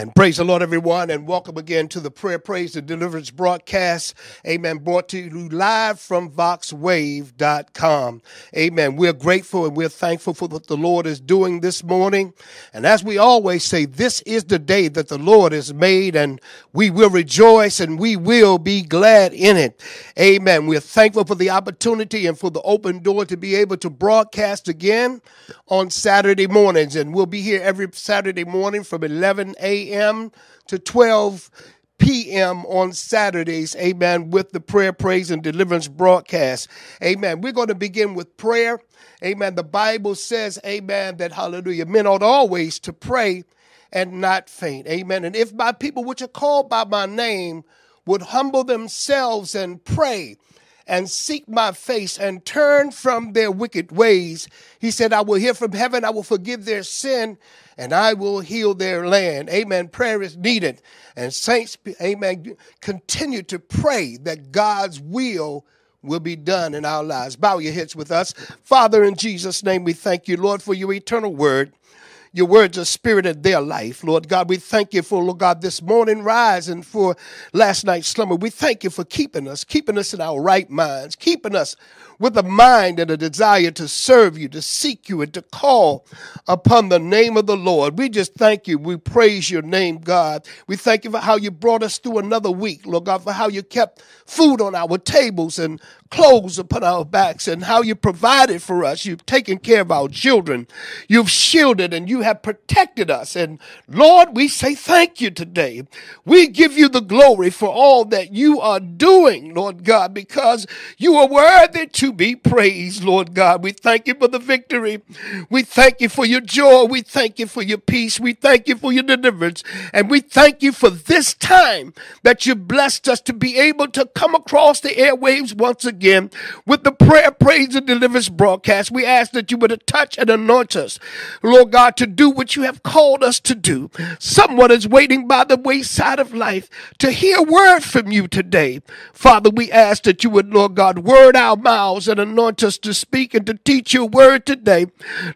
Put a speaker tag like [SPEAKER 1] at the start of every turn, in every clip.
[SPEAKER 1] Amen. Praise the Lord, everyone, and welcome again to the Prayer, Praise, and Deliverance broadcast. Amen. Brought to you live from VoxWav.com. Amen. We're grateful and we're thankful for what the Lord is doing this morning. And as we always say, this is the day that the Lord has made, and we will rejoice and we will be glad in it. Amen. We're thankful for the opportunity and for the open door to be able to broadcast again on Saturday mornings. And we'll be here every Saturday morning from 11 a.m a.m. to 12 p.m. on Saturdays, amen, with the prayer, praise, and deliverance broadcast. Amen. We're going to begin with prayer. Amen. The Bible says, amen, that hallelujah, men ought always to pray and not faint. Amen. And if my people which are called by my name would humble themselves and pray and seek my face and turn from their wicked ways, he said, I will hear from heaven, I will forgive their sin and I will heal their land. Amen. Prayer is needed. And saints, amen, continue to pray that God's will will be done in our lives. Bow your heads with us. Father, in Jesus' name, we thank you, Lord, for your eternal word. Your words are spirit in their life. Lord God, we thank you for, Lord God, this morning rise and for last night's slumber. We thank you for keeping us, keeping us in our right minds, keeping us with a mind and a desire to serve you, to seek you, and to call upon the name of the Lord. We just thank you. We praise your name, God. We thank you for how you brought us through another week, Lord God, for how you kept food on our tables and clothes upon our backs and how you provided for us. You've taken care of our children. You've shielded and you have protected us. And Lord, we say thank you today. We give you the glory for all that you are doing, Lord God, because you are worthy to be praised, Lord God. We thank you for the victory. We thank you for your joy. We thank you for your peace. We thank you for your deliverance. And we thank you for this time that you blessed us to be able to come across the airwaves once again again with the prayer, praise, and deliverance broadcast. We ask that you would touch and anoint us, Lord God, to do what you have called us to do. Someone is waiting by the wayside of life to hear word from you today. Father, we ask that you would, Lord God, word our mouths and anoint us to speak and to teach your word today.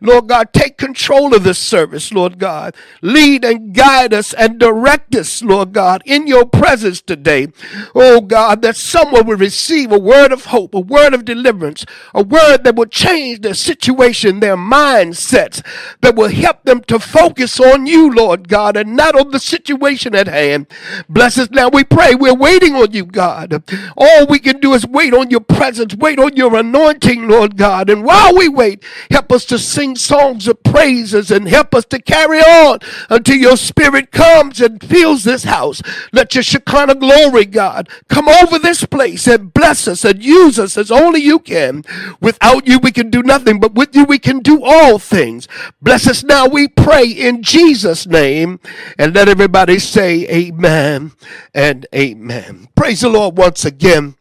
[SPEAKER 1] Lord God, take control of this service, Lord God. Lead and guide us and direct us, Lord God, in your presence today. Oh God, that someone will receive a word of hope, a word of deliverance, a word that will change their situation, their mindsets, that will help them to focus on you, Lord God, and not on the situation at hand. Bless us now, we pray. We're waiting on you, God. All we can do is wait on your presence, wait on your anointing, Lord God. And while we wait, help us to sing songs of praises and help us to carry on until your spirit comes and fills this house. Let your Shekinah glory, God, come over this place and bless us and use use us as only you can. Without you, we can do nothing, but with you, we can do all things. Bless us now, we pray in Jesus' name. And let everybody say amen and amen. Praise the Lord once again.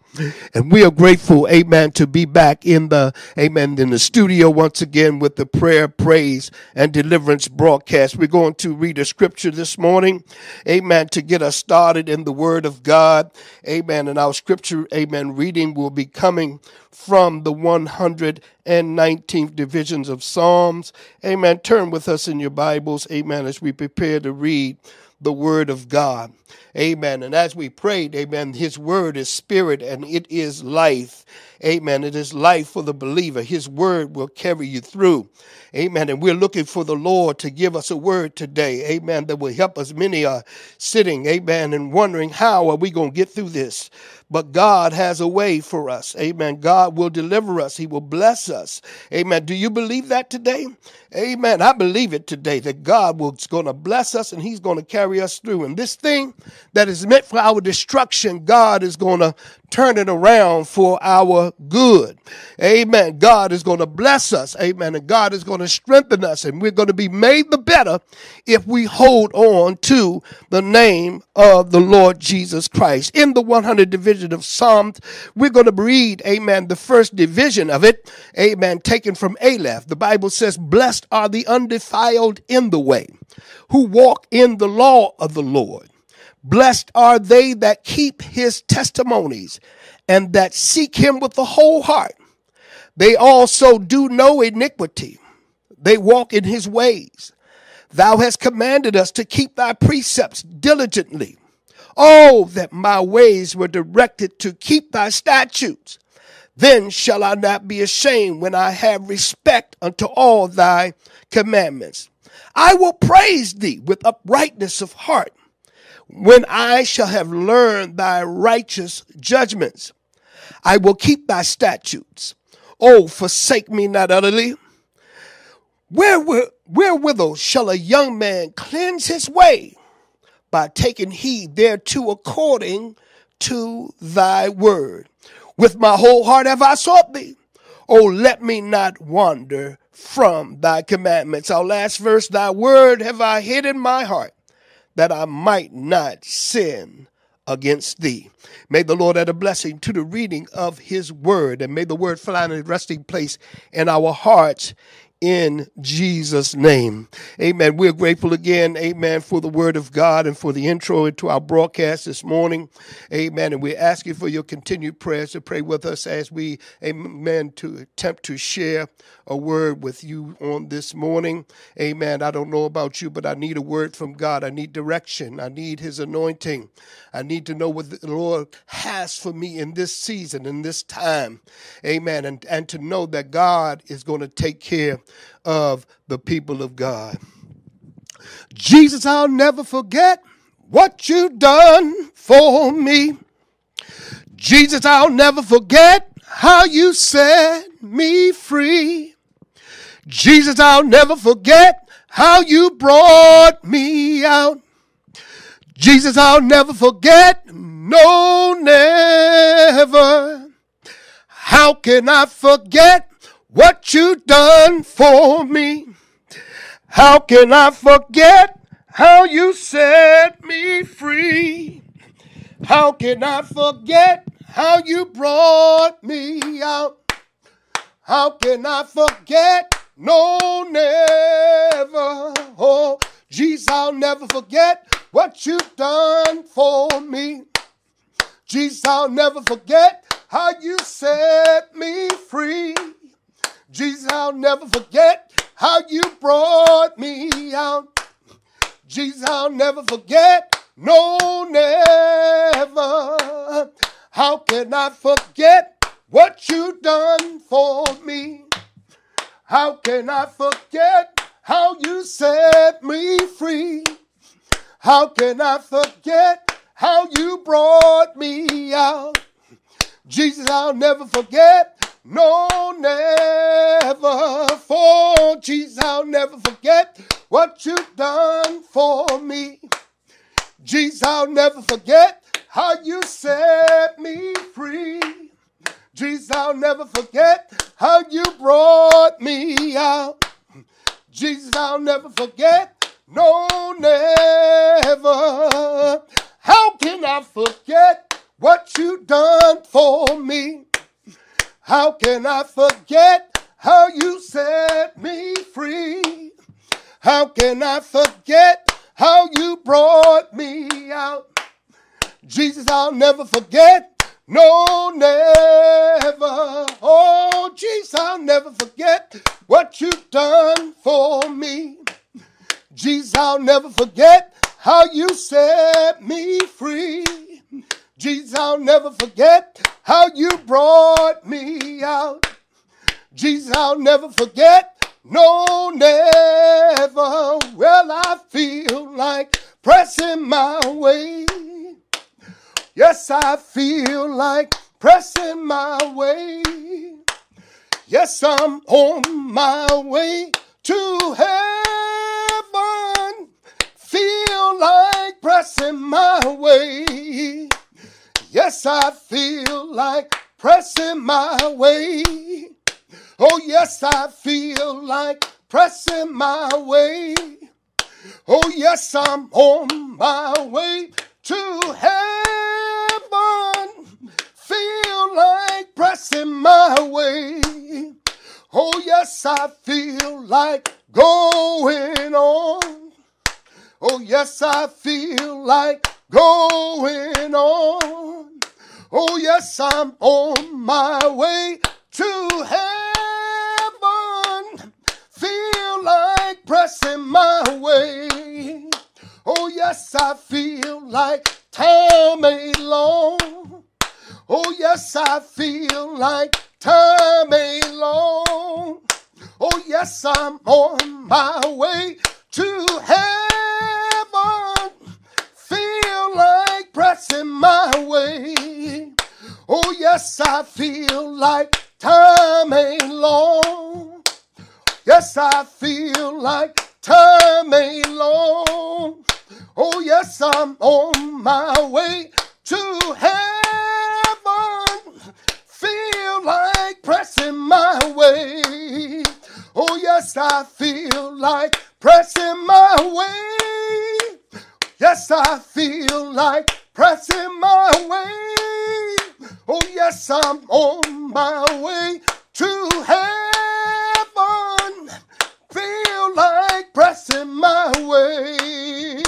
[SPEAKER 1] And we are grateful, amen, to be back in the, amen, in the studio once again with the prayer, praise, and deliverance broadcast. We're going to read a scripture this morning, amen, to get us started in the word of God, amen. And our scripture, amen, reading will be coming from the 119th divisions of Psalms. Amen. Turn with us in your Bibles, amen, as we prepare to read the word of God. Amen. And as we prayed, amen, his word is spirit and it is life. Amen. It is life for the believer. His word will carry you through. Amen. And we're looking for the Lord to give us a word today. Amen. That will help us. Many are sitting, amen, and wondering how are we going to get through this. But God has a way for us. Amen. God will deliver us. He will bless us. Amen. Do you believe that today? Amen. I believe it today that God is going to bless us and He's going to carry us through. And this thing that is meant for our destruction, God is going to turn it around for our good. Amen. God is going to bless us. Amen. And God is going to strengthen us. And we're going to be made the better if we hold on to the name of the Lord Jesus Christ. In the 100 division of Psalms, we're going to read, amen, the first division of it. Amen. Taken from Aleph. The Bible says, Blessed are the undefiled in the way who walk in the law of the Lord. Blessed are they that keep his testimonies and that seek him with the whole heart. They also do no iniquity. They walk in his ways. Thou hast commanded us to keep thy precepts diligently. Oh, that my ways were directed to keep thy statutes. Then shall I not be ashamed when I have respect unto all thy commandments. I will praise thee with uprightness of heart when I shall have learned thy righteous judgments. I will keep thy statutes. Oh, forsake me not utterly. Wherewith, wherewithal shall a young man cleanse his way? By taking heed thereto according to thy word. With my whole heart have I sought thee. Oh, let me not wander from thy commandments. Our last verse, thy word have I hid in my heart that I might not sin against thee. May the Lord add a blessing to the reading of his word, and may the word find a resting place in our hearts in Jesus' name. Amen. We're grateful again, amen, for the word of God and for the intro into our broadcast this morning. Amen. And we're asking for your continued prayers to pray with us as we, amen, to attempt to share a word with you on this morning. Amen. I don't know about you, but I need a word from God. I need direction. I need his anointing. I need to know what the Lord has for me in this season, in this time. Amen. And, and to know that God is going to take care of the people of God. Jesus, I'll never forget what you've done for me. Jesus, I'll never forget how you set me free. Jesus, I'll never forget how you brought me out. Jesus, I'll never forget. No, never. How can I forget what you done for me? How can I forget how you set me free? How can I forget how you brought me out? How can I forget? No, never. Oh, Jesus, I'll never forget what you've done for me. Jesus, I'll never forget how you set me free. Jesus, I'll never forget how you brought me out. Jesus, I'll never forget. No, never. How can I forget what you've done for me? How can I forget how you set me free? How can I forget how you brought me out? Jesus, I'll never forget. No, never. For Jesus, I'll never forget what you've done for me. Jesus, I'll never forget how you set me free. Jesus, I'll never forget how you brought me out. Jesus, I'll never forget no, never. How can I forget what you done for me? How can I forget how you set me free? How can I forget how you brought me out? Jesus, I'll never forget. No, never. Oh, Jesus, I'll never forget what you've done for me. Jesus, I'll never forget how you set me free. Jesus, I'll never forget how you brought me out. Jesus, I'll never forget. No, never. Well, I feel like pressing my way. Yes, I feel like pressing my way. Yes, I'm on my way to heaven. Feel like pressing my way. Yes, I feel like pressing my way. Oh, yes, I feel like pressing my way. Oh, yes, I'm on my way to heaven. Feel like pressing my way. Oh, yes, I feel like going on. Oh, yes, I feel like going on. Oh, yes, I'm on my way to heaven. Feel like pressing my way. Oh, yes, I feel like time ain't long. Oh, yes, I feel like time ain't long. Oh, yes, I'm on my way to heaven. Feel like pressing my way. Oh, yes, I feel like time ain't long. Yes, I feel like time ain't long. Oh, yes, I'm on my way to heaven. Feel like pressing my way. Oh, yes, I feel like pressing my way. Yes, I feel like pressing my way. Oh, yes, I'm on my way to heaven. Feel like pressing my way.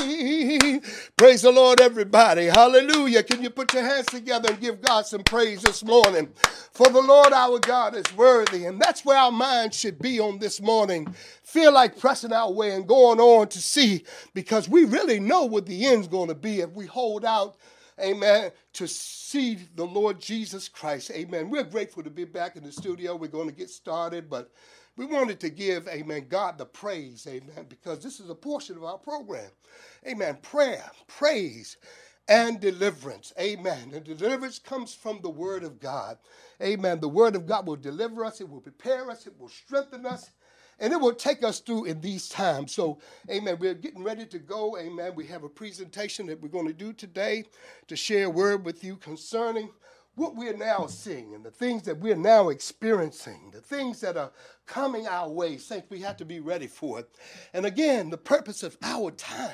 [SPEAKER 1] Praise the Lord, everybody. Hallelujah. Can you put your hands together and give God some praise this morning? For the Lord our God is worthy. And that's where our mind should be on this morning. Feel like pressing our way and going on to see because we really know what the end's going to be if we hold out amen, to see the Lord Jesus Christ. Amen. We're grateful to be back in the studio. We're going to get started, but we wanted to give, amen, God the praise, amen, because this is a portion of our program. Amen. Prayer, praise, and deliverance. Amen. And deliverance comes from the Word of God. Amen. The Word of God will deliver us, it will prepare us, it will strengthen us, and it will take us through in these times. So, amen. We're getting ready to go. Amen. We have a presentation that we're going to do today to share a word with you concerning what we're now seeing and the things that we're now experiencing, the things that are coming our way. Saints, we have to be ready for it. And again, the purpose of our time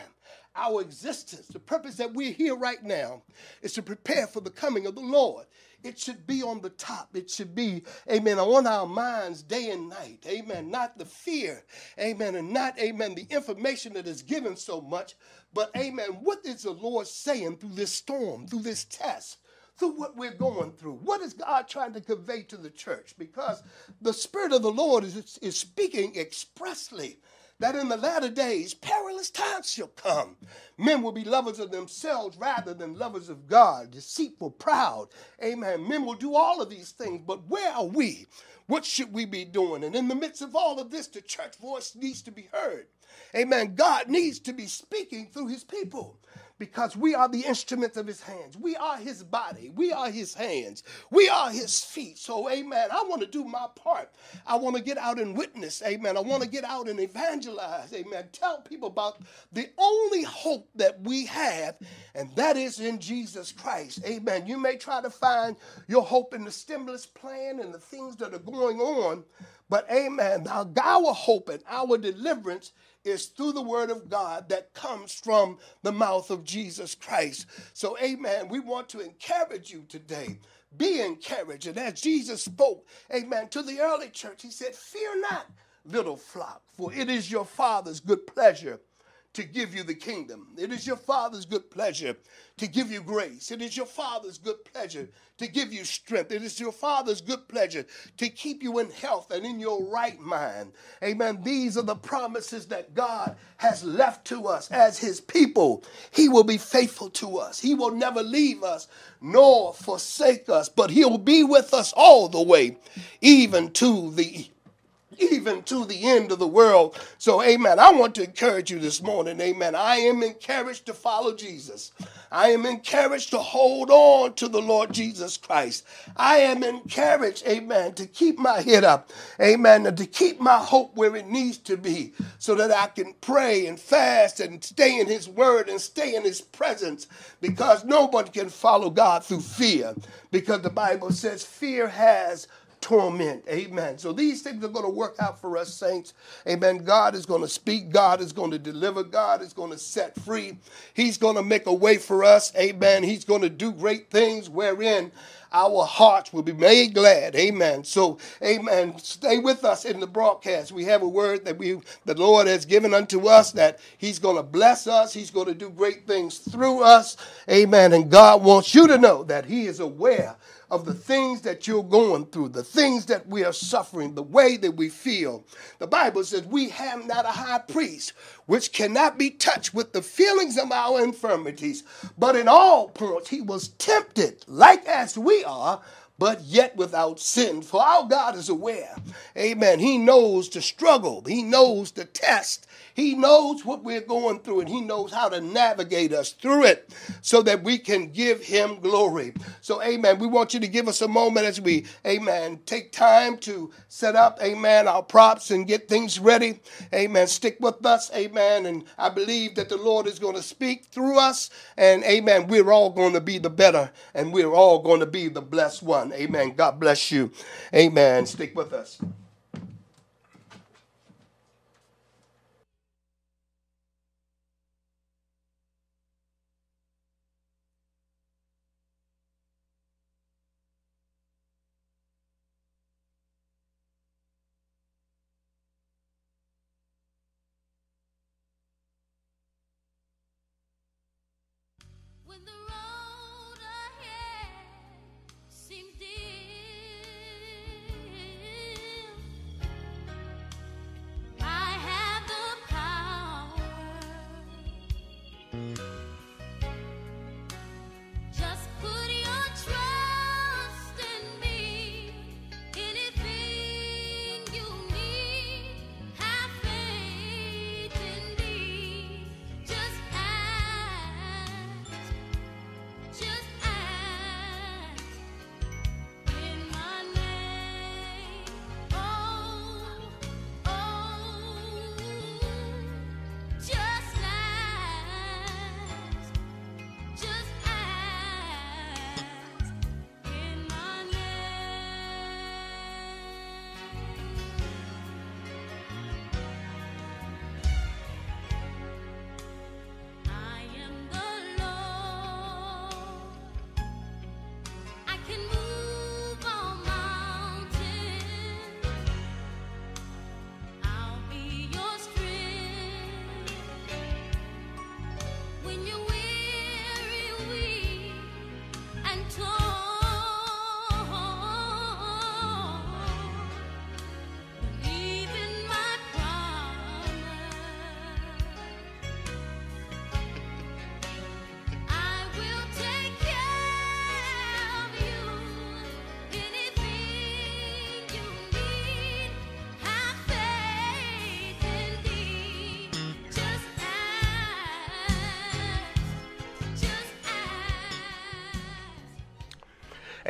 [SPEAKER 1] our existence, the purpose that we're here right now, is to prepare for the coming of the Lord. It should be on the top. It should be, amen, on our minds day and night. Amen. Not the fear, amen, and not, amen, the information that is given so much, but, amen, what is the Lord saying through this storm, through this test? Through what we're going through. What is God trying to convey to the church? Because the Spirit of the Lord is, is speaking expressly that in the latter days perilous times shall come. Men will be lovers of themselves rather than lovers of God, deceitful, proud. Amen. Men will do all of these things, but where are we? What should we be doing? And in the midst of all of this, the church voice needs to be heard. Amen. God needs to be speaking through his people because we are the instruments of his hands. We are his body. We are his hands. We are his feet. So, amen. I want to do my part. I want to get out and witness. Amen. I want to get out and evangelize. Amen. Tell people about the only hope that we have, and that is in Jesus Christ. Amen. You may try to find your hope in the stimulus plan and the things that are going on, but amen. Our, hope and our deliverance is through the word of God that comes from the mouth of Jesus Christ. So, amen. We want to encourage you today. Be encouraged. And as Jesus spoke, amen, to the early church, he said, Fear not, little flock, for it is your Father's good pleasure to give you the kingdom. It is your Father's good pleasure to give you grace. It is your Father's good pleasure to give you strength. It is your Father's good pleasure to keep you in health and in your right mind. Amen. These are the promises that God has left to us as His people. He will be faithful to us, He will never leave us nor forsake us, but He'll be with us all the way, even to the even to the end of the world. So, amen. I want to encourage you this morning. Amen. I am encouraged to follow Jesus. I am encouraged to hold on to the Lord Jesus Christ. I am encouraged, amen, to keep my head up. Amen. And to keep my hope where it needs to be so that I can pray and fast and stay in his word and stay in his presence because nobody can follow God through fear because the Bible says fear has torment. Amen. So these things are going to work out for us, saints. Amen. God is going to speak. God is going to deliver. God is going to set free. He's going to make a way for us. Amen. He's going to do great things wherein our hearts will be made glad. Amen. So, amen. Stay with us in the broadcast. We have a word that we the Lord has given unto us that He's going to bless us. He's going to do great things through us. Amen. And God wants you to know that He is aware of the things that you're going through, the things that we are suffering, the way that we feel. The Bible says we have not a high priest which cannot be touched with the feelings of our infirmities, but in all points he was tempted like as we are, but yet without sin. For our God is aware. Amen. He knows the struggle, He knows the test, he knows what we're going through and He knows how to navigate us through it so that we can give Him glory. So, amen. We want you to give us a moment as we, amen, take time to set up, amen, our props and get things ready. Amen. Stick with us, amen. And I believe that the Lord is going to speak through us. And, amen, we're all going to be the better and we're all going to be the blessed one. Amen. God bless you. Amen. Stick with us.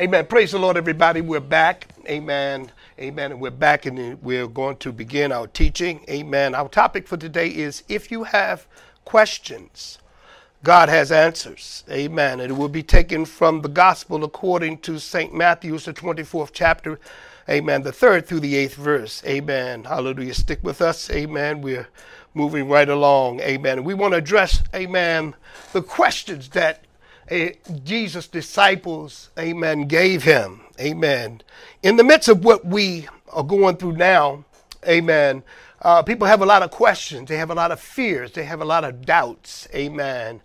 [SPEAKER 1] Amen. Praise the Lord, everybody. We're back. Amen. Amen. And we're back and we're going to begin our teaching. Amen. Our topic for today is if you have questions, God has answers. Amen. And it will be taken from the gospel according to St. Matthew's, the 24th chapter. Amen. The third through the eighth verse. Amen. Hallelujah. Stick with us. Amen. We're moving right along. Amen. We want to address, amen, the questions that Jesus' disciples, amen, gave him, amen. In the midst of what we are going through now, amen, uh, people have a lot of questions, they have a lot of fears, they have a lot of doubts, amen,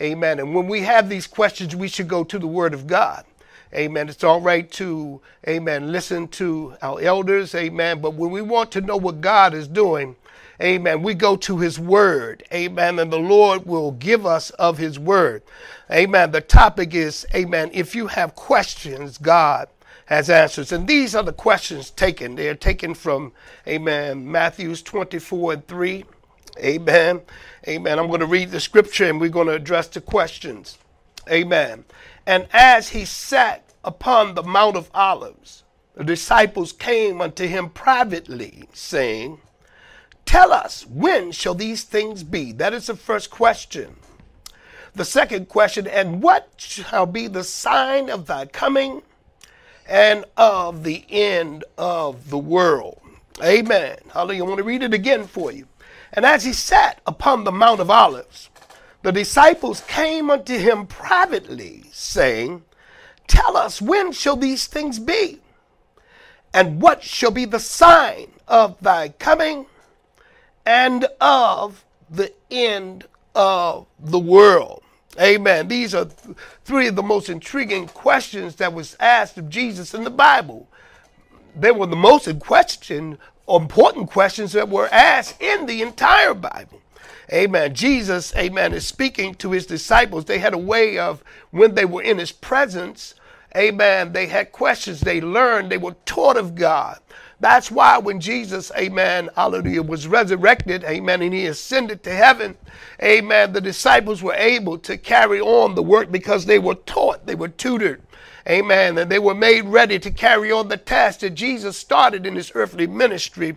[SPEAKER 1] amen. And when we have these questions, we should go to the Word of God. Amen. It's all right to, amen, listen to our elders, amen. But when we want to know what God is doing, Amen. We go to his word. Amen. And the Lord will give us of his word. Amen. The topic is, amen, if you have questions, God has answers. And these are the questions taken. They're taken from, amen, Matthew's 24 and 3. Amen. Amen. I'm going to read the scripture and we're going to address the questions. Amen. And as he sat upon the Mount of Olives, the disciples came unto him privately, saying, Tell us, when shall these things be? That is the first question. The second question, and what shall be the sign of thy coming and of the end of the world? Amen. Hallelujah. I want to read it again for you. And as he sat upon the Mount of Olives, the disciples came unto him privately, saying, Tell us, when shall these things be? And what shall be the sign of thy coming and of the end of the world? Amen. These are th- three of the most intriguing questions that was asked of Jesus in the Bible. They were the most question, important questions that were asked in the entire Bible. Amen. Jesus, amen, is speaking to his disciples. They had a way of, when they were in his presence, amen, they had questions. They learned, they were taught of God. That's why when Jesus, amen, hallelujah, was resurrected, amen, and he ascended to heaven, amen, the disciples were able to carry on the work because they were taught, they were tutored, amen, and they were made ready to carry on the task that Jesus started in his earthly ministry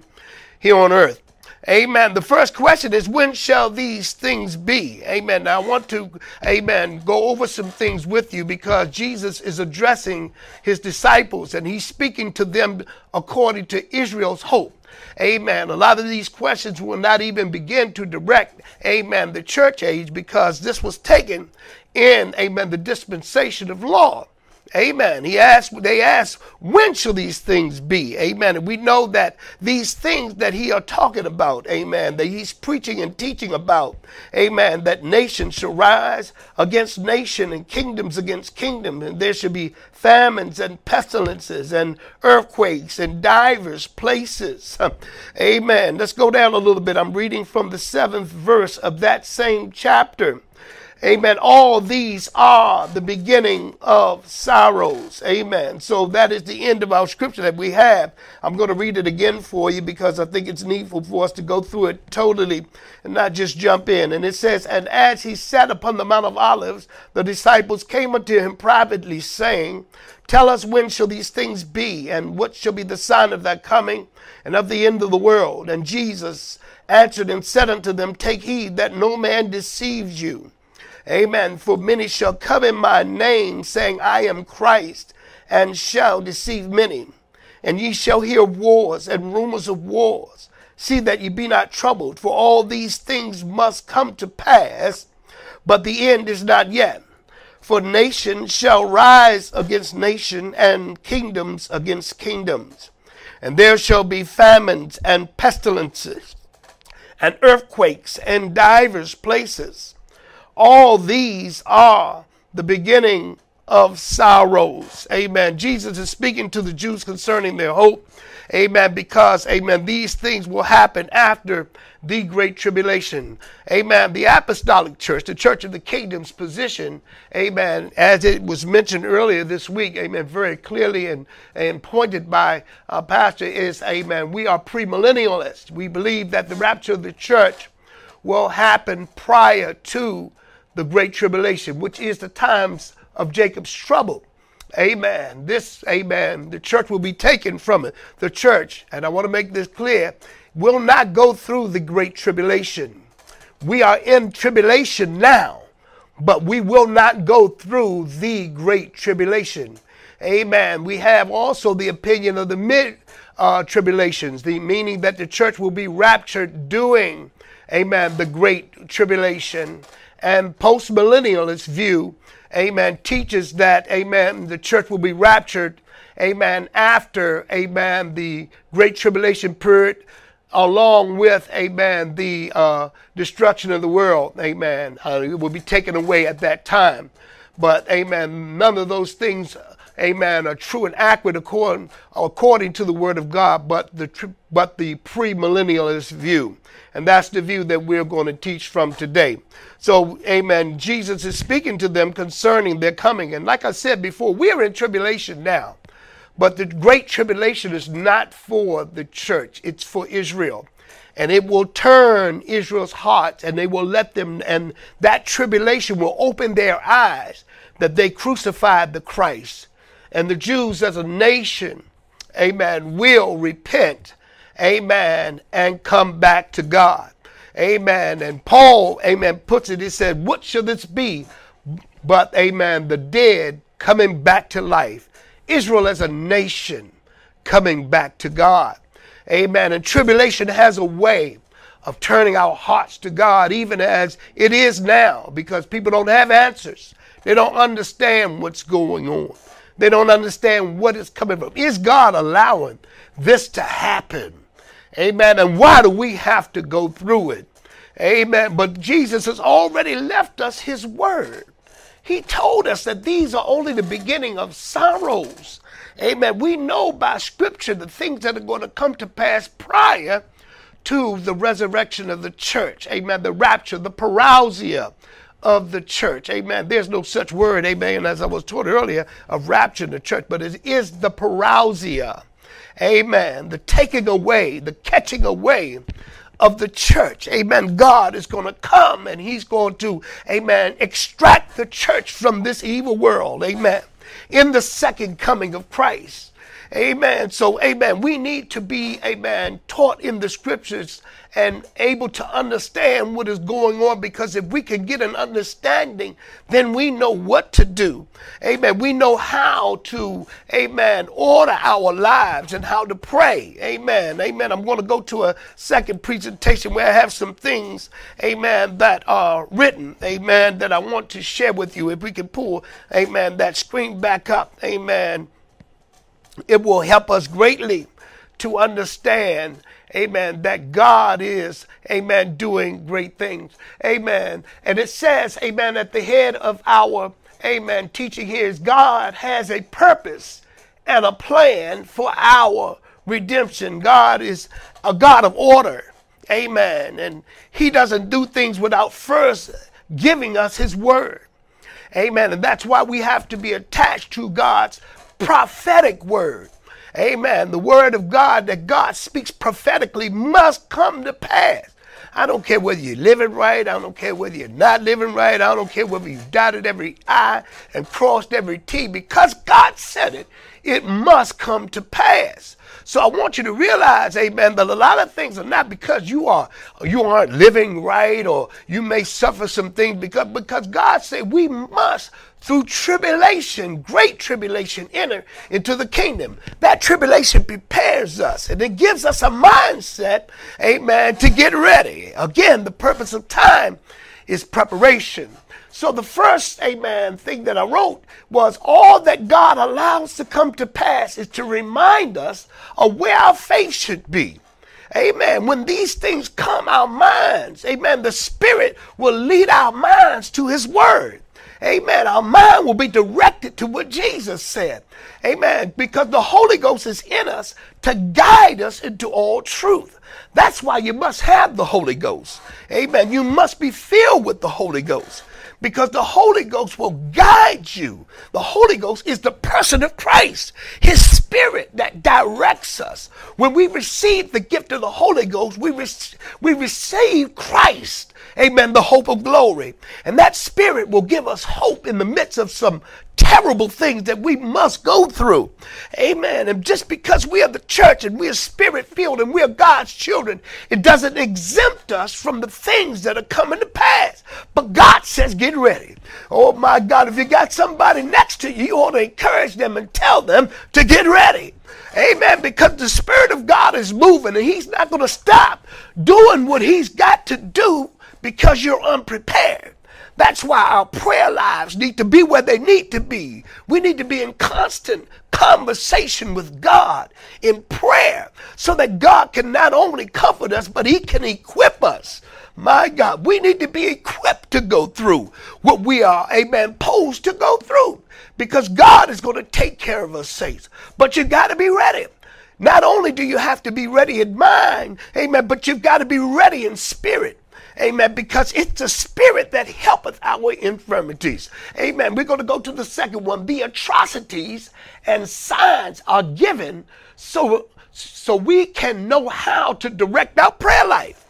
[SPEAKER 1] here on earth. Amen. The first question is, when shall these things be? Amen. Now, I want to, amen, go over some things with you because Jesus is addressing his disciples and he's speaking to them according to Israel's hope. Amen. A lot of these questions will not even begin to direct, amen, the church age because this was taken in, amen, the dispensation of law. Amen. He asked, they asked, when shall these things be? Amen. And we know that these things that he are talking about, amen, that he's preaching and teaching about, amen, that nation shall rise against nation and kingdoms against kingdom, and there shall be famines and pestilences and earthquakes in divers places. Amen. Let's go down a little bit. I'm reading from the seventh verse of that same chapter. Amen. All these are the beginning of sorrows. Amen. So that is the end of our scripture that we have. I'm going to read it again for you because I think it's needful for us to go through it totally and not just jump in. And it says, And as he sat upon the Mount of Olives, the disciples came unto him privately, saying, Tell us when shall these things be, and what shall be the sign of thy coming and of the end of the world? And Jesus answered and said unto them, Take heed that no man deceives you. Amen. For many shall come in my name, saying, I am Christ, and shall deceive many. And ye shall hear wars and rumors of wars. See that ye be not troubled, for all these things must come to pass, but the end is not yet. For nation shall rise against nation, and kingdoms against kingdoms. And there shall be famines and pestilences, and earthquakes in divers places all these are the beginning of sorrows. Amen. Jesus is speaking to the Jews concerning their hope. Amen. Because, amen, these things will happen after the great tribulation. Amen. The apostolic church, the church of the kingdom's position, amen, as it was mentioned earlier this week, amen, very clearly and, and pointed by a pastor is, amen, we are premillennialists. We believe that the rapture of the church will happen prior to the great tribulation, which is the times of Jacob's trouble. Amen. This, amen, the church will be taken from it. The church, and I want to make this clear, will not go through the great tribulation. We are in tribulation now, but we will not go through the great tribulation. Amen. We have also the opinion of the mid uh, tribulations, the meaning that the church will be raptured during, amen, the great tribulation and postmillennialist view, amen, teaches that, amen, the church will be raptured, amen, after, amen, the great tribulation period, along with, amen, the uh, destruction of the world, amen. Uh, it will be taken away at that time. But, amen, none of those things amen, are true and accurate according, according to the Word of God, but the, but the premillennialist view. And that's the view that we're going to teach from today. So, amen, Jesus is speaking to them concerning their coming. And like I said before, we're in tribulation now. But the great tribulation is not for the church, it's for Israel. And it will turn Israel's hearts and they will let them, and that tribulation will open their eyes that they crucified the Christ and the Jews as a nation, amen, will repent, amen, and come back to God. Amen. And Paul, amen, puts it, he said, What shall this be? But, amen, the dead coming back to life. Israel as a nation coming back to God. Amen. And tribulation has a way of turning our hearts to God, even as it is now, because people don't have answers. They don't understand what's going on. They don't understand what is coming from. Is God allowing this to happen? Amen. And why do we have to go through it? Amen. But Jesus has already left us his word. He told us that these are only the beginning of sorrows. Amen. We know by scripture the things that are going to come to pass prior to the resurrection of the church. Amen. The rapture, the parousia of the church. Amen. There's no such word, amen, as I was taught earlier, of rapture in the church, but it is the parousia. Amen. The taking away, the catching away of the church. Amen. God is going to come and he's going to, amen, extract the church from this evil world. Amen. In the second coming of Christ. Amen. So, amen. We need to be, amen, taught in the scriptures and able to understand what is going on because if we can get an understanding, then we know what to do. Amen. We know how to, amen, order our lives and how to pray. Amen. Amen. I'm going to go to a second presentation where I have some things, amen, that are written, amen, that I want to share with you. If we can pull, amen, that screen back up, amen it will help us greatly to understand, amen, that God is, amen, doing great things. Amen. And it says, amen, at the head of our, amen, teaching here is God has a purpose and a plan for our redemption. God is a God of order. Amen. And He doesn't do things without first giving us His word. Amen. And that's why we have to be attached to God's prophetic word. Amen. The word of God that God speaks prophetically must come to pass. I don't care whether you're living right. I don't care whether you're not living right. I don't care whether you've dotted every I and crossed every T. Because God said it, it must come to pass. So I want you to realize, amen, that a lot of things are not because you are you aren't living right or you may suffer some things because because God said we must through tribulation, great tribulation, enter into the kingdom. That tribulation prepares us and it gives us a mindset, amen, to get ready. Again, the purpose of time is preparation. So the first, amen, thing that I wrote was all that God allows to come to pass is to remind us of where our faith should be. Amen. When these things come, our minds, amen, the Spirit will lead our minds to His Word. Amen. Our mind will be directed to what Jesus said. Amen. Because the Holy Ghost is in us to guide us into all truth. That's why you must have the Holy Ghost. Amen. You must be filled with the Holy Ghost because the Holy Ghost will guide you. The Holy Ghost is the person of Christ, His Spirit that directs us. When we receive the gift of the Holy Ghost, we, re- we receive Christ. Amen. The hope of glory. And that Spirit will give us hope in the midst of some terrible things that we must go through. Amen. And just because we are the church and we are spirit filled and we are God's children, it doesn't exempt us from the things that are coming to pass. But God says, get ready. Oh my God, if you got somebody next to you, you ought to encourage them and tell them to get ready. Amen. Because the Spirit of God is moving and He's not going to stop doing what He's got to do because you're unprepared. That's why our prayer lives need to be where they need to be. We need to be in constant conversation with God in prayer so that God can not only comfort us, but He can equip us. My God, we need to be equipped to go through what we are, amen, posed to go through because God is going to take care of us, saints. But you've got to be ready. Not only do you have to be ready in mind, amen, but you've got to be ready in spirit. Amen. Because it's the spirit that helpeth our infirmities. Amen. We're going to go to the second one. The atrocities and signs are given so, so we can know how to direct our prayer life.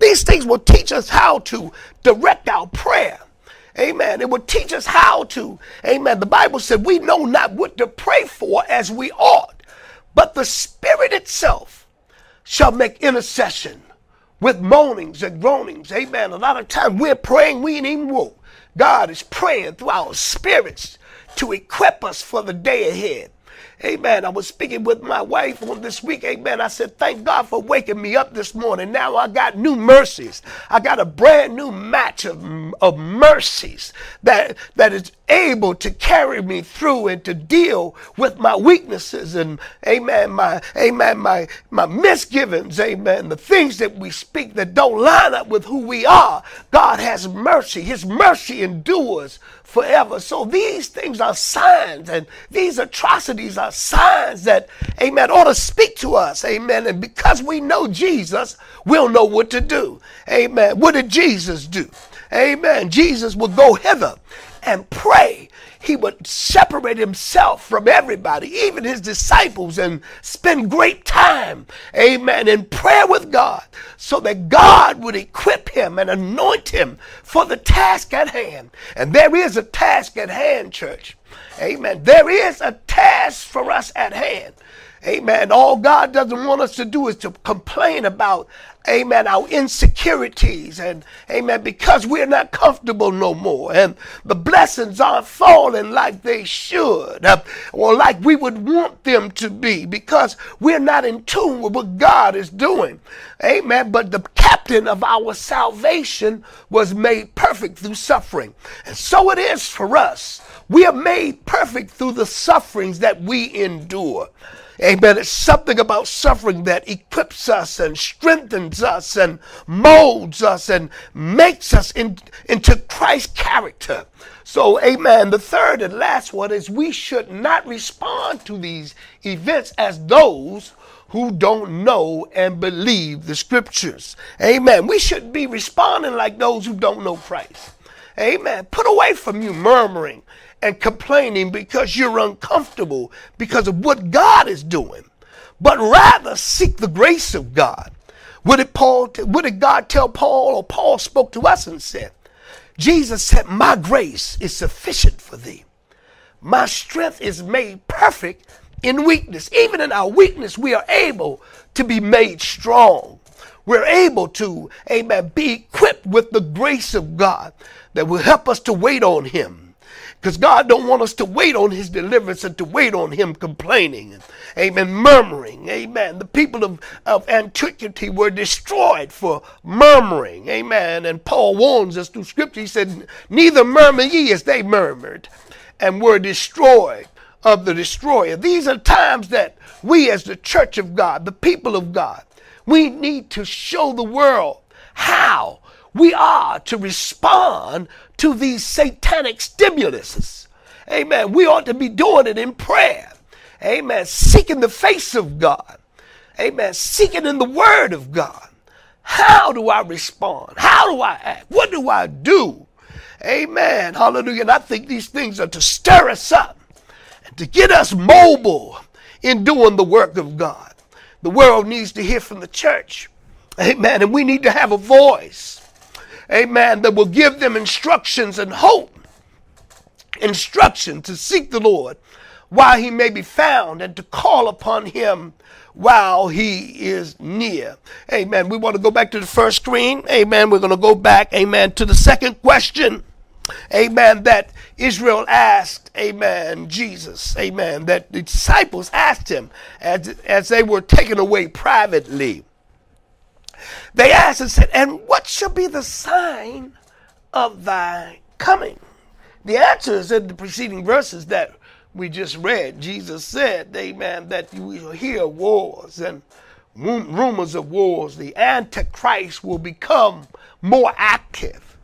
[SPEAKER 1] These things will teach us how to direct our prayer. Amen. It will teach us how to. Amen. The Bible said we know not what to pray for as we ought, but the Spirit itself shall make intercession with moanings and groanings. Amen. A lot of times we're praying, we ain't even woke. God is praying through our spirits to equip us for the day ahead. Amen. I was speaking with my wife on this week. Amen. I said, Thank God for waking me up this morning. Now I got new mercies. I got a brand new match of, of mercies that, that is able to carry me through and to deal with my weaknesses and amen my amen my my misgivings amen the things that we speak that don't line up with who we are god has mercy his mercy endures forever. So these things are signs, and these atrocities are signs that, amen, ought to speak to us, amen. And because we know Jesus, we'll know what to do, amen. What did Jesus do? Amen. Jesus would go hither and pray he would separate himself from everybody, even his disciples, and spend great time, amen, in prayer with God so that God would equip him and anoint him for the task at hand. And there is a task at hand, church. Amen. There is a task for us at hand. Amen. All God doesn't want us to do is to complain about amen, our insecurities and amen, because we're not comfortable no more and the blessings aren't falling like they should uh, or like we would want them to be because we're not in tune with what God is doing. Amen. But the captain of our salvation was made perfect through suffering. And so it is for us. We are made perfect through the sufferings that we endure. Amen. It's something about suffering that equips us and strengthens us and molds us and makes us in, into Christ's character. So, amen. The third and last one is we should not respond to these events as those who don't know and believe the scriptures. Amen. We should be responding like those who don't know Christ. Amen. Put away from you murmuring and complaining because you're uncomfortable because of what God is doing, but rather seek the grace of God. What did Paul? What did God tell Paul? Or Paul spoke to us and said, Jesus said, "My grace is sufficient for thee. My strength is made perfect in weakness. Even in our weakness, we are able to be made strong. We're able to, amen, be equipped with the grace of God that will help us to wait on Him." Because God don't want us to wait on his deliverance and to wait on him complaining. Amen. Murmuring. Amen. The people of, of antiquity were destroyed for murmuring. Amen. And Paul warns us through scripture. He said, Neither murmur ye as they murmured and were destroyed of the destroyer. These are times that we as the church of God, the people of God, we need to show the world how we are to respond to these satanic stimuluses. Amen. We ought to be doing it in prayer. Amen. Seeking the face of God. Amen. Seeking in the word of God. How do I respond? How do I act? What do I do? Amen. Hallelujah. And I think these things are to stir us up and to get us mobile in doing the work of God. The world needs to hear from the church. Amen. And we need to have a voice amen, that will give them instructions and hope. Instruction to seek the Lord while he may be found and to call upon him while he is near. Amen. We want to go back to the first screen. Amen. We're going to go back, amen, to the second question. Amen. That Israel asked, Amen, Jesus, Amen, that the disciples asked him as, as they were taken away privately. They asked and said, And what shall be the sign of thy coming? The answer is in the preceding verses that we just read. Jesus said, Amen, that you will hear wars and rumors of wars. The Antichrist will become more active.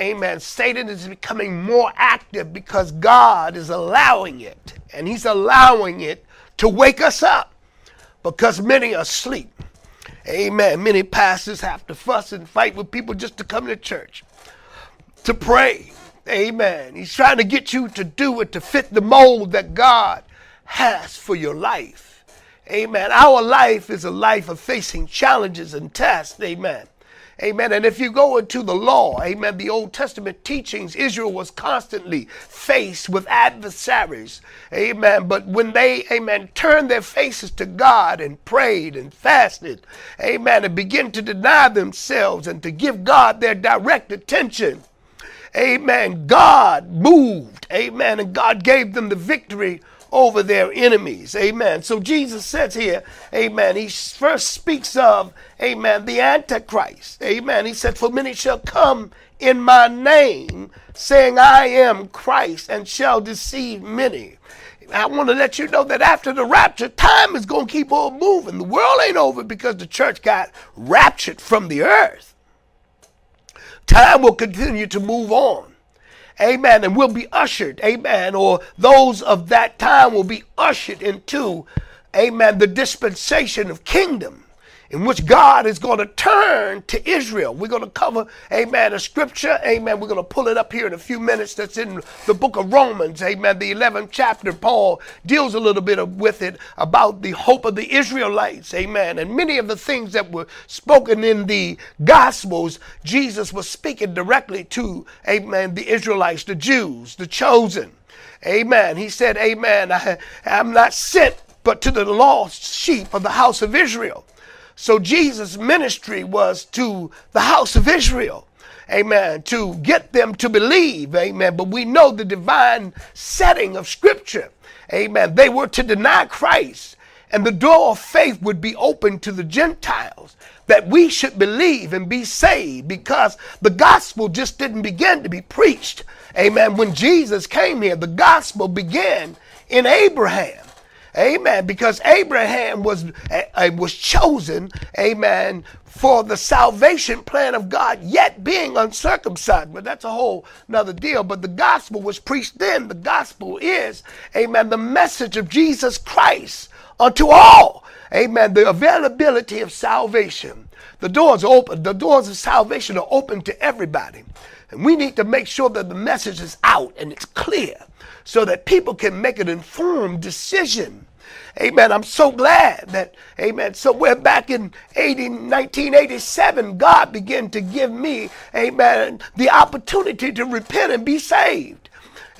[SPEAKER 1] Amen. Satan is becoming more active because God is allowing it. And He's allowing it to wake us up because many are asleep. Amen. Many pastors have to fuss and fight with people just to come to church, to pray. Amen. He's trying to get you to do it to fit the mold that God has for your life. Amen. Our life is a life of facing challenges and tests. Amen. Amen. And if you go into the law, amen, the Old Testament teachings, Israel was constantly faced with adversaries. Amen. But when they, amen, turned their faces to God and prayed and fasted, amen, and began to deny themselves and to give God their direct attention, amen, God moved, amen, and God gave them the victory over their enemies. Amen. So Jesus says here, Amen. He first speaks of, Amen, the Antichrist. Amen. He said, For many shall come in my name, saying, I am Christ, and shall deceive many. I want to let you know that after the rapture, time is going to keep on moving. The world ain't over because the church got raptured from the earth. Time will continue to move on. Amen. And will be ushered, amen, or those of that time will be ushered into, amen, the dispensation of kingdom in which God is going to turn to Israel. We're going to cover, amen, a scripture, amen. We're going to pull it up here in a few minutes that's in the book of Romans, amen. The 11th chapter, Paul deals a little bit of, with it about the hope of the Israelites, amen. And many of the things that were spoken in the Gospels, Jesus was speaking directly to, amen, the Israelites, the Jews, the chosen. Amen. He said, Amen. I, am not sent but to the lost sheep of the house of Israel. So Jesus' ministry was to the house of Israel. Amen. To get them to believe. Amen. But we know the divine setting of Scripture. Amen. They were to deny Christ, and the door of faith would be open to the Gentiles that we should believe and be saved because the gospel just didn't begin to be preached. Amen. When Jesus came here, the gospel began in Abraham. Amen. Because Abraham was, uh, was chosen, amen, for the salvation plan of God, yet being uncircumcised. But that's a whole another deal. But the gospel was preached then. The gospel is, amen, the message of Jesus Christ unto all. Amen. The availability of salvation. The doors open. The doors of salvation are open to everybody. And we need to make sure that the message is out and it's clear so that people can make an informed decision. Amen. I'm so glad that, amen, somewhere back in 80, 1987, God began to give me, amen, the opportunity to repent and be saved.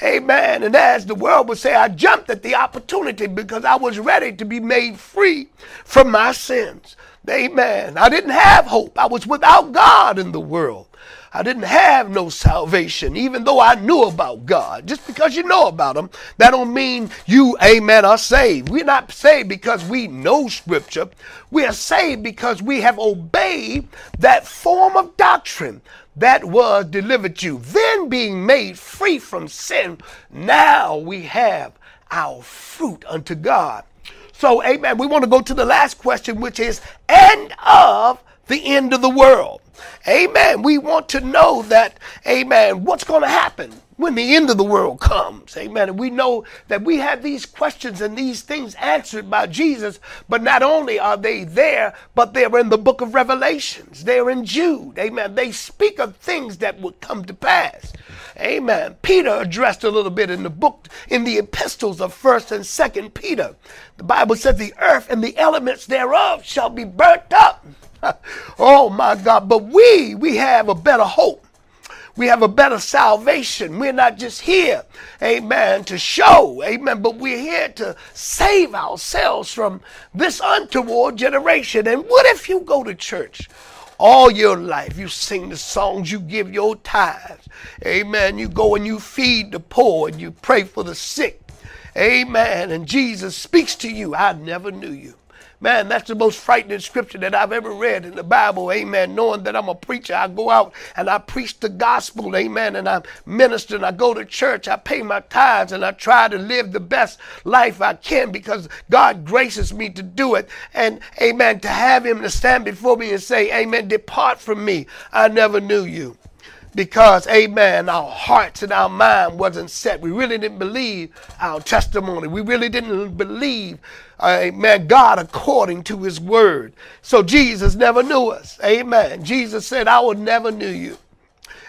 [SPEAKER 1] Amen. And as the world would say, I jumped at the opportunity because I was ready to be made free from my sins. Amen. I didn't have hope. I was without God in the world. I didn't have no salvation, even though I knew about God. Just because you know about Him, that don't mean you, amen, are saved. We're not saved because we know Scripture. We are saved because we have obeyed that form of doctrine that was delivered to you. Then being made free from sin, now we have our fruit unto God. So, amen, we want to go to the last question, which is, end of the end of the world. Amen. We want to know that, amen, what's going to happen when the end of the world comes. Amen. And we know that we have these questions and these things answered by Jesus, but not only are they there, but they're in the book of Revelations. They're in Jude. Amen. They speak of things that would come to pass. Amen. Peter addressed a little bit in the book, in the epistles of 1st and 2nd Peter. The Bible says the earth and the elements thereof shall be burnt up oh my God. But we, we have a better hope. We have a better salvation. We're not just here, amen, to show, amen, but we're here to save ourselves from this untoward generation. And what if you go to church? all your life. You sing the songs, you give your tithes. Amen. You go and you feed the poor and you pray for the sick. Amen. And Jesus speaks to you. I never knew you. Man, that's the most frightening scripture that I've ever read in the Bible. Amen. Knowing that I'm a preacher, I go out and I preach the gospel. Amen. And I minister and I go to church. I pay my tithes and I try to live the best life I can because God graces me to do it. And amen. To have Him to stand before me and say, Amen. Depart from me. I never knew you because, amen, our hearts and our mind wasn't set. We really didn't believe our testimony. We really didn't believe, amen, God according to his word. So Jesus never knew us. Amen. Jesus said, I will never knew you.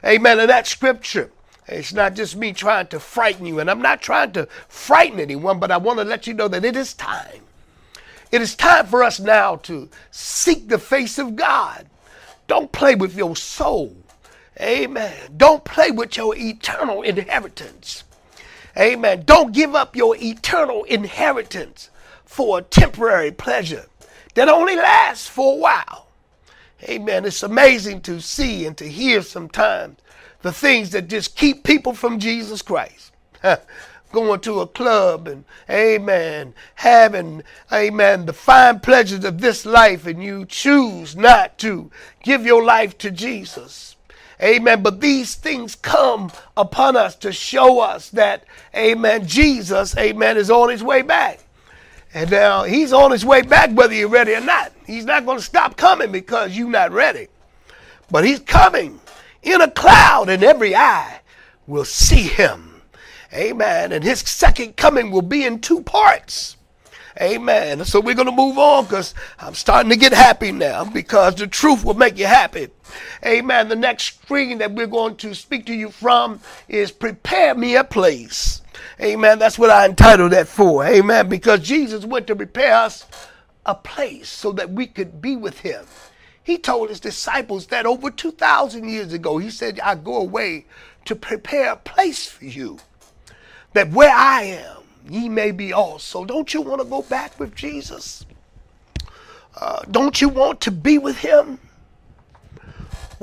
[SPEAKER 1] Amen. And that scripture. It's not just me trying to frighten you, and I'm not trying to frighten anyone, but I want to let you know that it is time. It is time for us now to seek the face of God. Don't play with your soul. Amen. Don't play with your eternal inheritance. Amen. Don't give up your eternal inheritance for a temporary pleasure that only lasts for a while. Amen. It's amazing to see and to hear sometimes the things that just keep people from Jesus Christ. going to a club and, amen, having, amen, the fine pleasures of this life and you choose not to give your life to Jesus. Amen. But these things come upon us to show us that, amen, Jesus, amen, is on his way back. And now he's on his way back whether you're ready or not. He's not going to stop coming because you're not ready. But he's coming in a cloud, and every eye will see him. Amen. And his second coming will be in two parts. Amen. So we're going to move on because I'm starting to get happy now because the truth will make you happy. Amen. The next screen that we're going to speak to you from is Prepare Me a Place. Amen. That's what I entitled that for. Amen. Because Jesus went to prepare us a place so that we could be with him. He told his disciples that over 2,000 years ago, he said, I go away to prepare a place for you, that where I am, ye may be also. Don't you want to go back with Jesus? Uh, don't you want to be with him?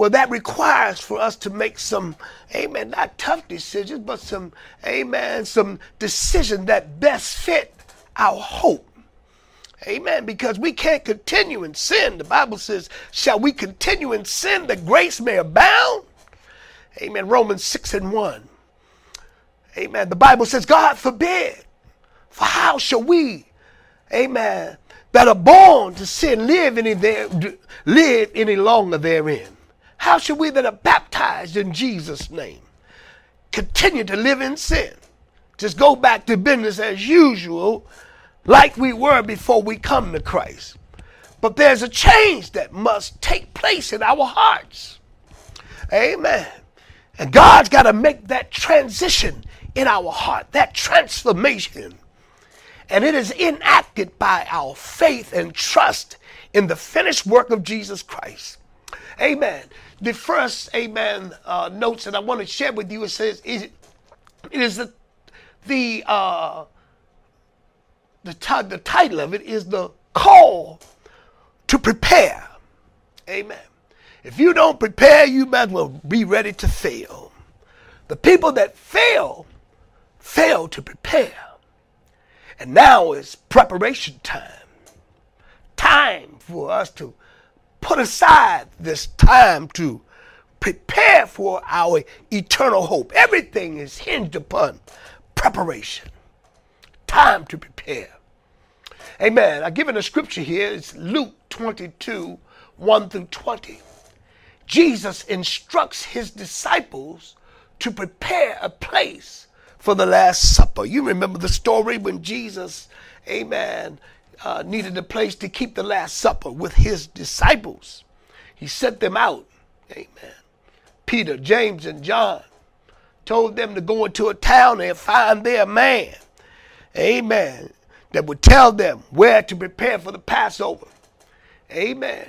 [SPEAKER 1] Well, that requires for us to make some, amen, not tough decisions, but some, amen, some decisions that best fit our hope. Amen. Because we can't continue in sin. The Bible says, Shall we continue in sin that grace may abound? Amen. Romans 6 and 1. Amen. The Bible says, God forbid. For how shall we, amen, that are born to sin live any there, live any longer therein? How should we that are baptized in Jesus' name continue to live in sin? Just go back to business as usual like we were before we come to Christ. But there's a change that must take place in our hearts. Amen. And God's got to make that transition in our heart, that transformation. And it is enacted by our faith and trust in the finished work of Jesus Christ. Amen. The first, amen, uh, notes that I want to share with you, it says, it is the, the uh, the, t- the title of it is the call to prepare. Amen. If you don't prepare, you might well be ready to fail. The people that fail, fail to prepare. And now is preparation time. Time for us to put aside this time to prepare for our eternal hope. Everything is hinged upon preparation time to prepare. Amen. I given a scripture here. It's Luke 22, 1 through 20. Jesus instructs his disciples to prepare a place for the Last Supper. You remember the story when Jesus, amen, uh, needed a place to keep the Last Supper with his disciples. He sent them out. Amen. Peter, James, and John told them to go into a town and find their man amen, that would tell them where to prepare for the Passover. Amen.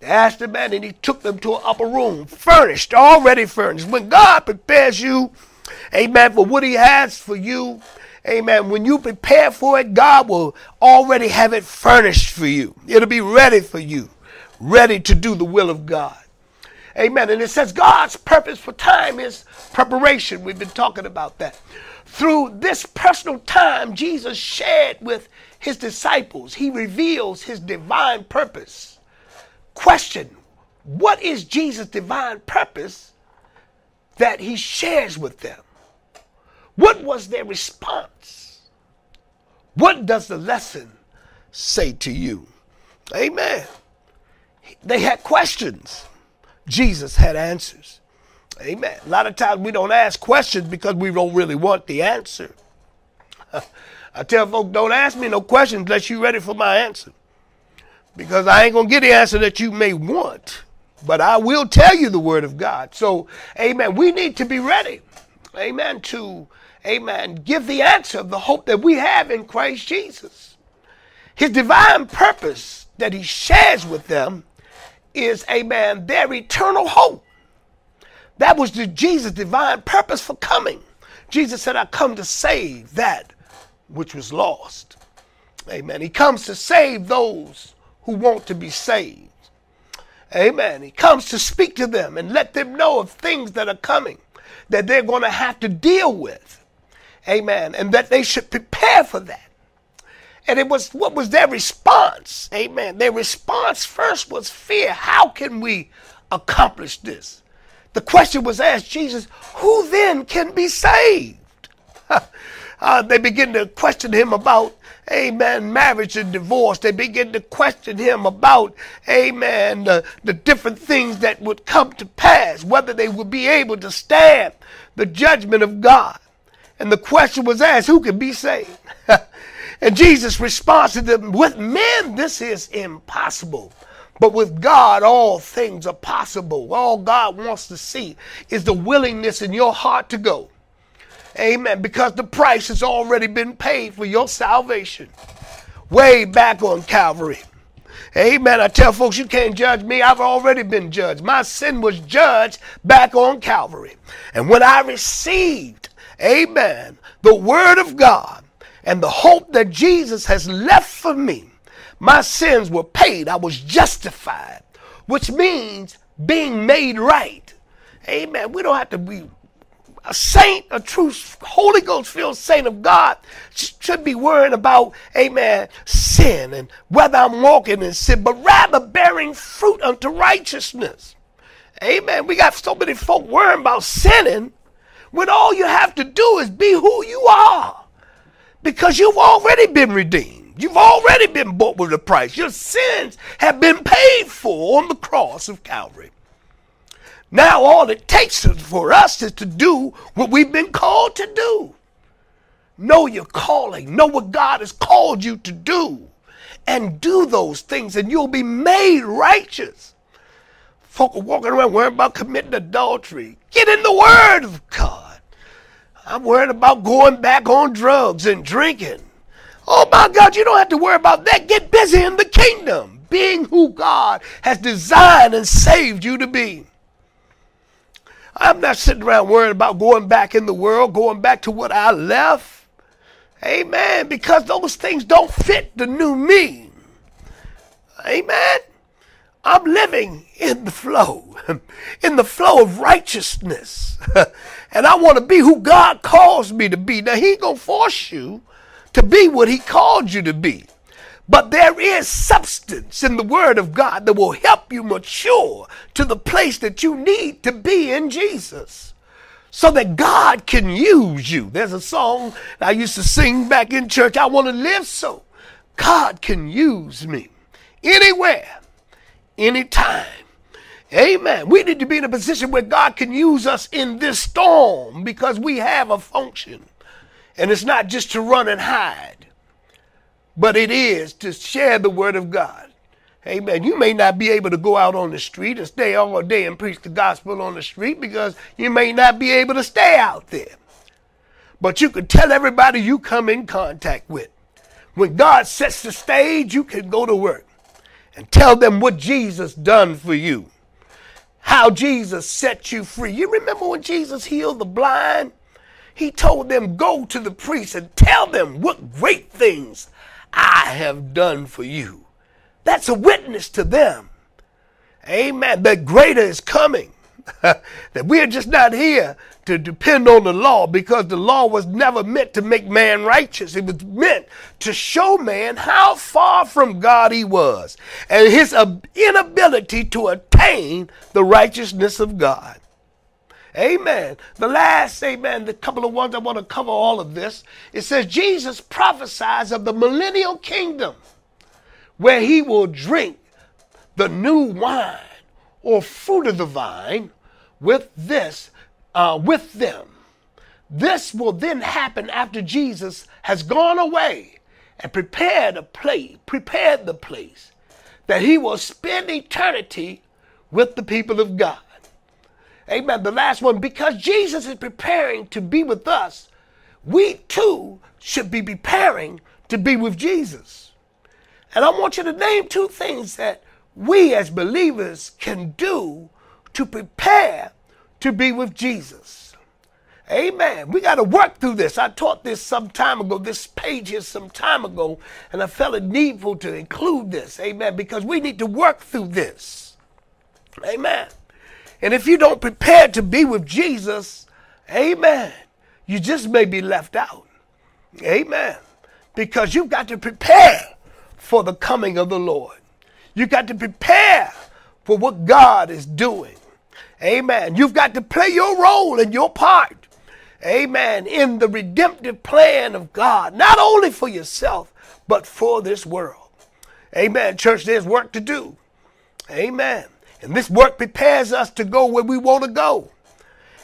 [SPEAKER 1] They asked the man, and he took them to an upper room, furnished, already furnished. When God prepares you, amen, for what he has for you, amen, when you prepare for it, God will already have it furnished for you. It'll be ready for you, ready to do the will of God. Amen. And it says God's purpose for time is preparation. We've been talking about that. Through this personal time Jesus shared with his disciples, he reveals his divine purpose. Question What is Jesus' divine purpose that he shares with them? What was their response? What does the lesson say to you? Amen. They had questions. Jesus had answers. Amen. A lot of times we don't ask questions because we don't really want the answer. I tell folks, don't ask me no questions unless you're ready for my answer. Because I ain't going to get the answer that you may want. But I will tell you the word of God. So, amen. We need to be ready. Amen. To, amen, give the answer of the hope that we have in Christ Jesus. His divine purpose that he shares with them is, amen, their eternal hope. That was the Jesus' divine purpose for coming. Jesus said, I come to save that which was lost. Amen. He comes to save those who want to be saved. Amen. He comes to speak to them and let them know of things that are coming that they're going to have to deal with. Amen. And that they should prepare for that. And it was what was their response? Amen. Their response first was fear. How can we accomplish this? The question was asked Jesus, who then can be saved? uh, they begin to question him about, amen, marriage and divorce. They begin to question him about, amen, the, the different things that would come to pass, whether they would be able to stand the judgment of God. And the question was asked, who can be saved? and Jesus responded to them, with men, this is impossible. But with God, all things are possible. All God wants to see is the willingness in your heart to go. Amen. Because the price has already been paid for your salvation. Way back on Calvary. Amen. I tell folks, you can't judge me. I've already been judged. My sin was judged back on Calvary. And when I received, amen, the word of God and the hope that Jesus has left for me, my sins were paid. I was justified, which means being made right. Amen. We don't have to be a saint, a true Holy Ghost filled saint of God should be worrying about, amen, sin and whether I'm walking in sin, but rather bearing fruit unto righteousness. Amen. We got so many folk worrying about sinning when all you have to do is be who you are because you've already been redeemed. You've already been bought with a price. Your sins have been paid for on the cross of Calvary. Now, all it takes for us is to do what we've been called to do. Know your calling, know what God has called you to do, and do those things, and you'll be made righteous. Folk are walking around worrying about committing adultery. Get in the Word of God. I'm worried about going back on drugs and drinking. Oh my God, you don't have to worry about that. Get busy in the kingdom, being who God has designed and saved you to be. I'm not sitting around worrying about going back in the world, going back to what I left. Amen. Because those things don't fit the new me. Amen. I'm living in the flow, in the flow of righteousness. and I want to be who God calls me to be. Now, He ain't going to force you to be what He called you to be. But there is substance in the Word of God that will help you mature to the place that you need to be in Jesus so that God can use you. There's a song I used to sing back in church. I want to live so God can use me anywhere, anytime. Amen. We need to be in a position where God can use us in this storm because we have a function. And it's not just to run and hide but it is to share the word of God. Amen. You may not be able to go out on the street and stay all day and preach the gospel on the street because you may not be able to stay out there. But you can tell everybody you come in contact with. When God sets the stage, you can go to work and tell them what Jesus done for you. How Jesus set you free. You remember when Jesus healed the blind? He told them, go to the priest and tell them what great things I have done for you. That's a witness to them. Amen. That greater is coming. that we are just not here to depend on the law because the law was never meant to make man righteous. It was meant to show man how far from God he was and his inability to attain the righteousness of God. Amen. The last, amen, the couple of ones I want to cover all of this. It says Jesus prophesies of the millennial kingdom where he will drink the new wine or fruit of the vine with this, uh, with them. This will then happen after Jesus has gone away and prepared a place, prepared the place that he will spend eternity with the people of God. Amen. The last one, because Jesus is preparing to be with us, we too should be preparing to be with Jesus. And I want you to name two things that we as believers can do to prepare to be with Jesus. Amen. We got to work through this. I taught this some time ago, this page here some time ago, and I felt it needful to include this. Amen. Because we need to work through this. Amen. And if you don't prepare to be with Jesus, amen, you just may be left out. Amen. Because you've got to prepare for the coming of the Lord. You've got to prepare for what God is doing. Amen. You've got to play your role and your part. Amen. In the redemptive plan of God, not only for yourself, but for this world. Amen. Church, there's work to do. Amen. And this work prepares us to go where we want to go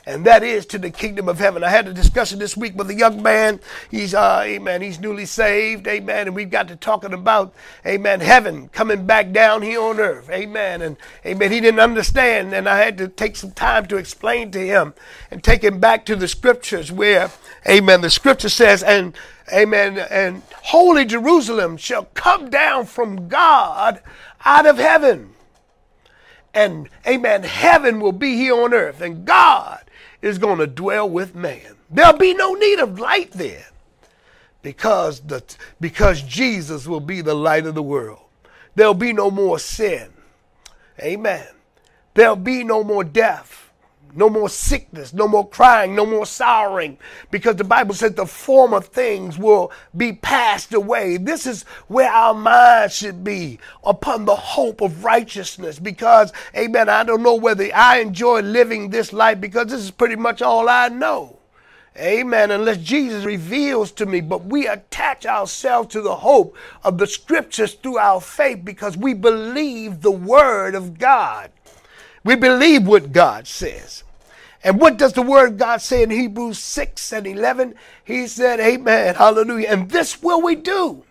[SPEAKER 1] and that is to the kingdom of heaven. I had a discussion this week with a young man. He's, uh, amen, he's newly saved, amen, and we've got to talking about, amen, heaven coming back down here on earth, amen, and amen. He didn't understand, and I had to take some time to explain to him and take him back to the scriptures where, amen, the scripture says, and amen, and holy Jerusalem shall come down from God out of heaven. And amen, heaven will be here on earth, and God is going to dwell with man. There'll be no need of light then because, the, because Jesus will be the light of the world. There'll be no more sin. Amen. There'll be no more death. No more sickness, no more crying, no more sorrowing, because the Bible says the former things will be passed away. This is where our mind should be upon the hope of righteousness, because, amen, I don't know whether I enjoy living this life because this is pretty much all I know. Amen. Unless Jesus reveals to me, but we attach ourselves to the hope of the scriptures through our faith because we believe the word of God. We believe what God says. And what does the word God say in Hebrews 6 and 11? He said, Amen, hallelujah. And this will we do.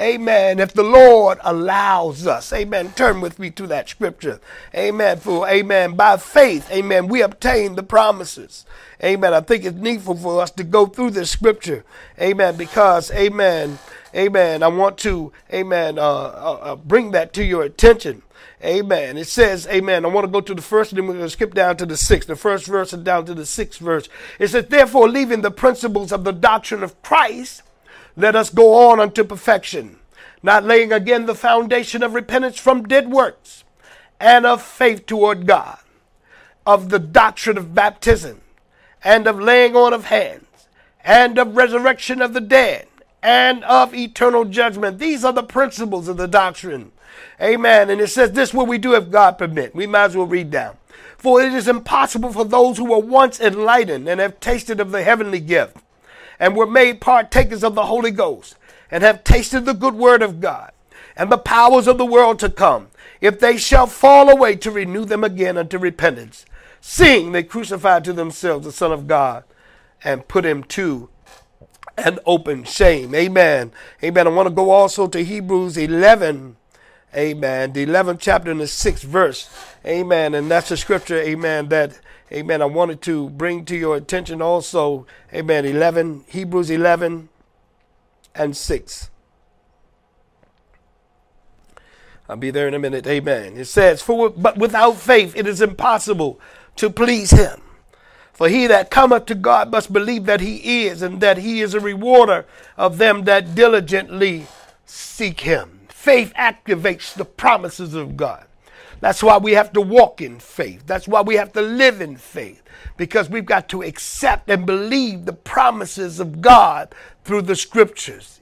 [SPEAKER 1] Amen. If the Lord allows us. Amen. Turn with me to that scripture. Amen. For amen. By faith, amen, we obtain the promises. Amen. I think it's needful for us to go through this scripture. Amen. Because, amen, amen, I want to, amen, uh, uh, uh bring that to your attention. Amen. It says, Amen. I want to go to the first, and then we're going to skip down to the sixth. The first verse and down to the sixth verse. It says, Therefore, leaving the principles of the doctrine of Christ, let us go on unto perfection, not laying again the foundation of repentance from dead works and of faith toward God, of the doctrine of baptism, and of laying on of hands, and of resurrection of the dead, and of eternal judgment. These are the principles of the doctrine Amen. And it says, This will we do if God permit. We might as well read down. For it is impossible for those who were once enlightened and have tasted of the heavenly gift and were made partakers of the Holy Ghost and have tasted the good word of God and the powers of the world to come, if they shall fall away to renew them again unto repentance, seeing they crucified to themselves the Son of God and put him to an open shame. Amen. Amen. I want to go also to Hebrews 11 Amen. The 11th chapter and the 6th verse. Amen. And that's the scripture, amen, that, amen, I wanted to bring to your attention also. Amen. 11, Hebrews 11 and 6. I'll be there in a minute. Amen. It says, For but without faith it is impossible to please him. For he that cometh to God must believe that he is, and that he is a rewarder of them that diligently seek him. Faith activates the promises of God. That's why we have to walk in faith. That's why we have to live in faith because we've got to accept and believe the promises of God through the scriptures.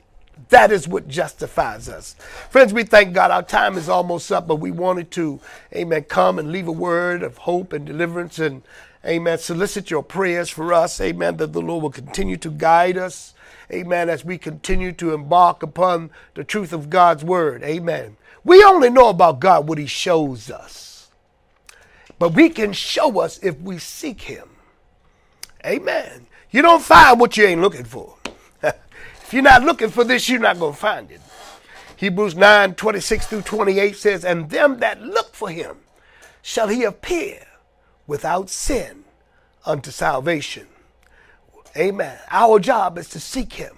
[SPEAKER 1] That is what justifies us. Friends, we thank God. Our time is almost up, but we wanted to, amen, come and leave a word of hope and deliverance and, amen, solicit your prayers for us, amen, that the Lord will continue to guide us amen, as we continue to embark upon the truth of God's word, amen. We only know about God what he shows us, but we can show us if we seek him, amen. You don't find what you ain't looking for. if you're not looking for this, you're not going to find it. Hebrews 9 26 through 28 says, And them that look for him shall he appear without sin unto salvation. Amen. Our job is to seek Him,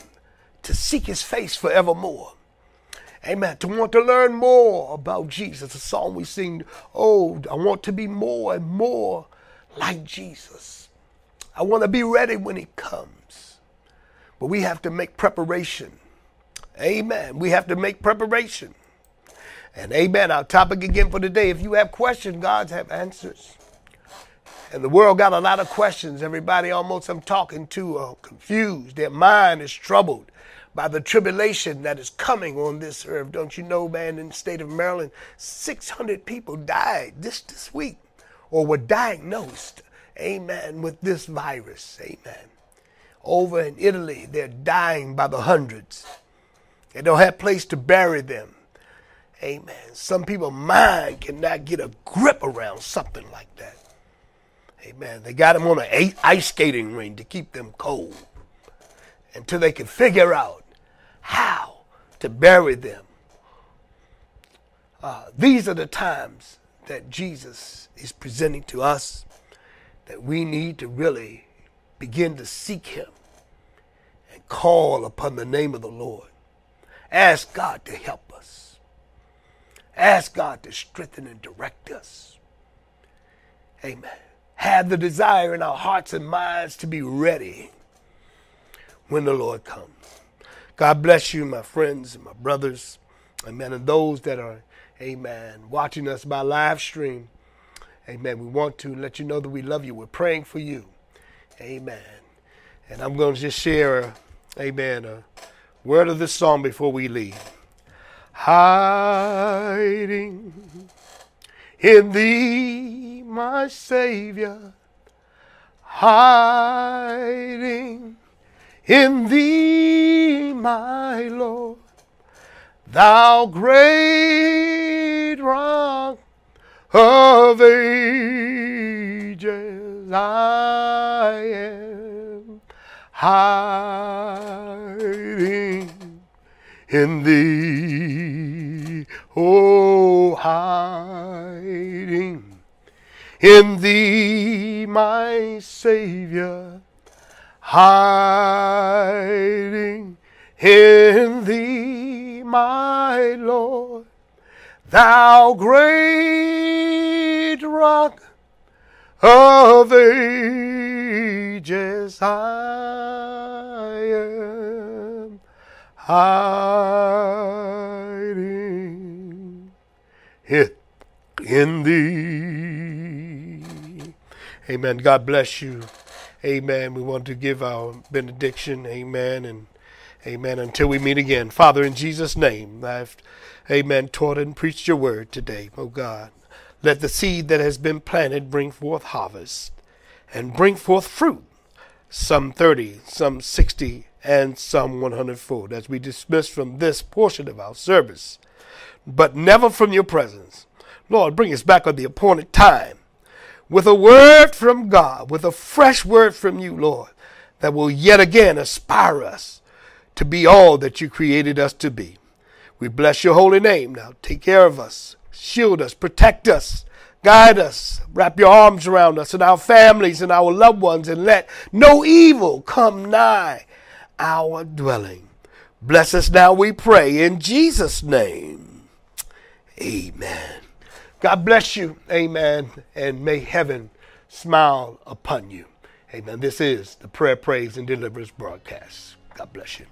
[SPEAKER 1] to seek His face forevermore. Amen. To want to learn more about Jesus. A song we sing, Oh, I want to be more and more like Jesus. I want to be ready when He comes. But we have to make preparation. Amen. We have to make preparation. And amen. Our topic again for today if you have questions, God have answers. And the world got a lot of questions. Everybody almost I'm talking to are uh, confused. Their mind is troubled by the tribulation that is coming on this earth. Don't you know, man, in the state of Maryland, 600 people died this, this week or were diagnosed, amen, with this virus, amen. Over in Italy, they're dying by the hundreds. They don't have place to bury them. Amen. Some people's mind cannot get a grip around something like that. Amen. They got them on an ice skating ring to keep them cold until they can figure out how to bury them. Uh, these are the times that Jesus is presenting to us that we need to really begin to seek Him and call upon the name of the Lord. Ask God to help us. Ask God to strengthen and direct us. Amen. Have the desire in our hearts and minds to be ready when the Lord comes. God bless you, my friends and my brothers. Amen. And those that are, amen, watching us by live stream. Amen. We want to let you know that we love you. We're praying for you. Amen. And I'm going to just share, amen, a word of this song before we leave. Hiding in thee, my Savior, hiding in thee, my Lord, thou great rock of ages, I am hiding in thee, oh, hiding in thee, my Savior hiding in thee, my Lord, thou great rock of ages, I am hiding in, in thee. Amen. God bless you. Amen. We want to give our benediction. Amen. And amen. Until we meet again. Father, in Jesus' name, I've, amen, taught and preached your word today, oh God. Let the seed that has been planted bring forth harvest and bring forth fruit, some 30, some 60, and some 100 fold, as we dismiss from this portion of our service, but never from your presence. Lord, bring us back on the appointed time with a word from God, with a fresh word from you, Lord, that will yet again aspire us to be all that you created us to be. We bless your holy name. Now take care of us, shield us, protect us, guide us, wrap your arms around us and our families and our loved ones, and let no evil come nigh our dwelling. Bless us now, we pray, in Jesus' name. Amen. God bless you. Amen. And may heaven smile upon you. Amen. This is the Prayer, Praise, and Deliverance broadcast. God bless you.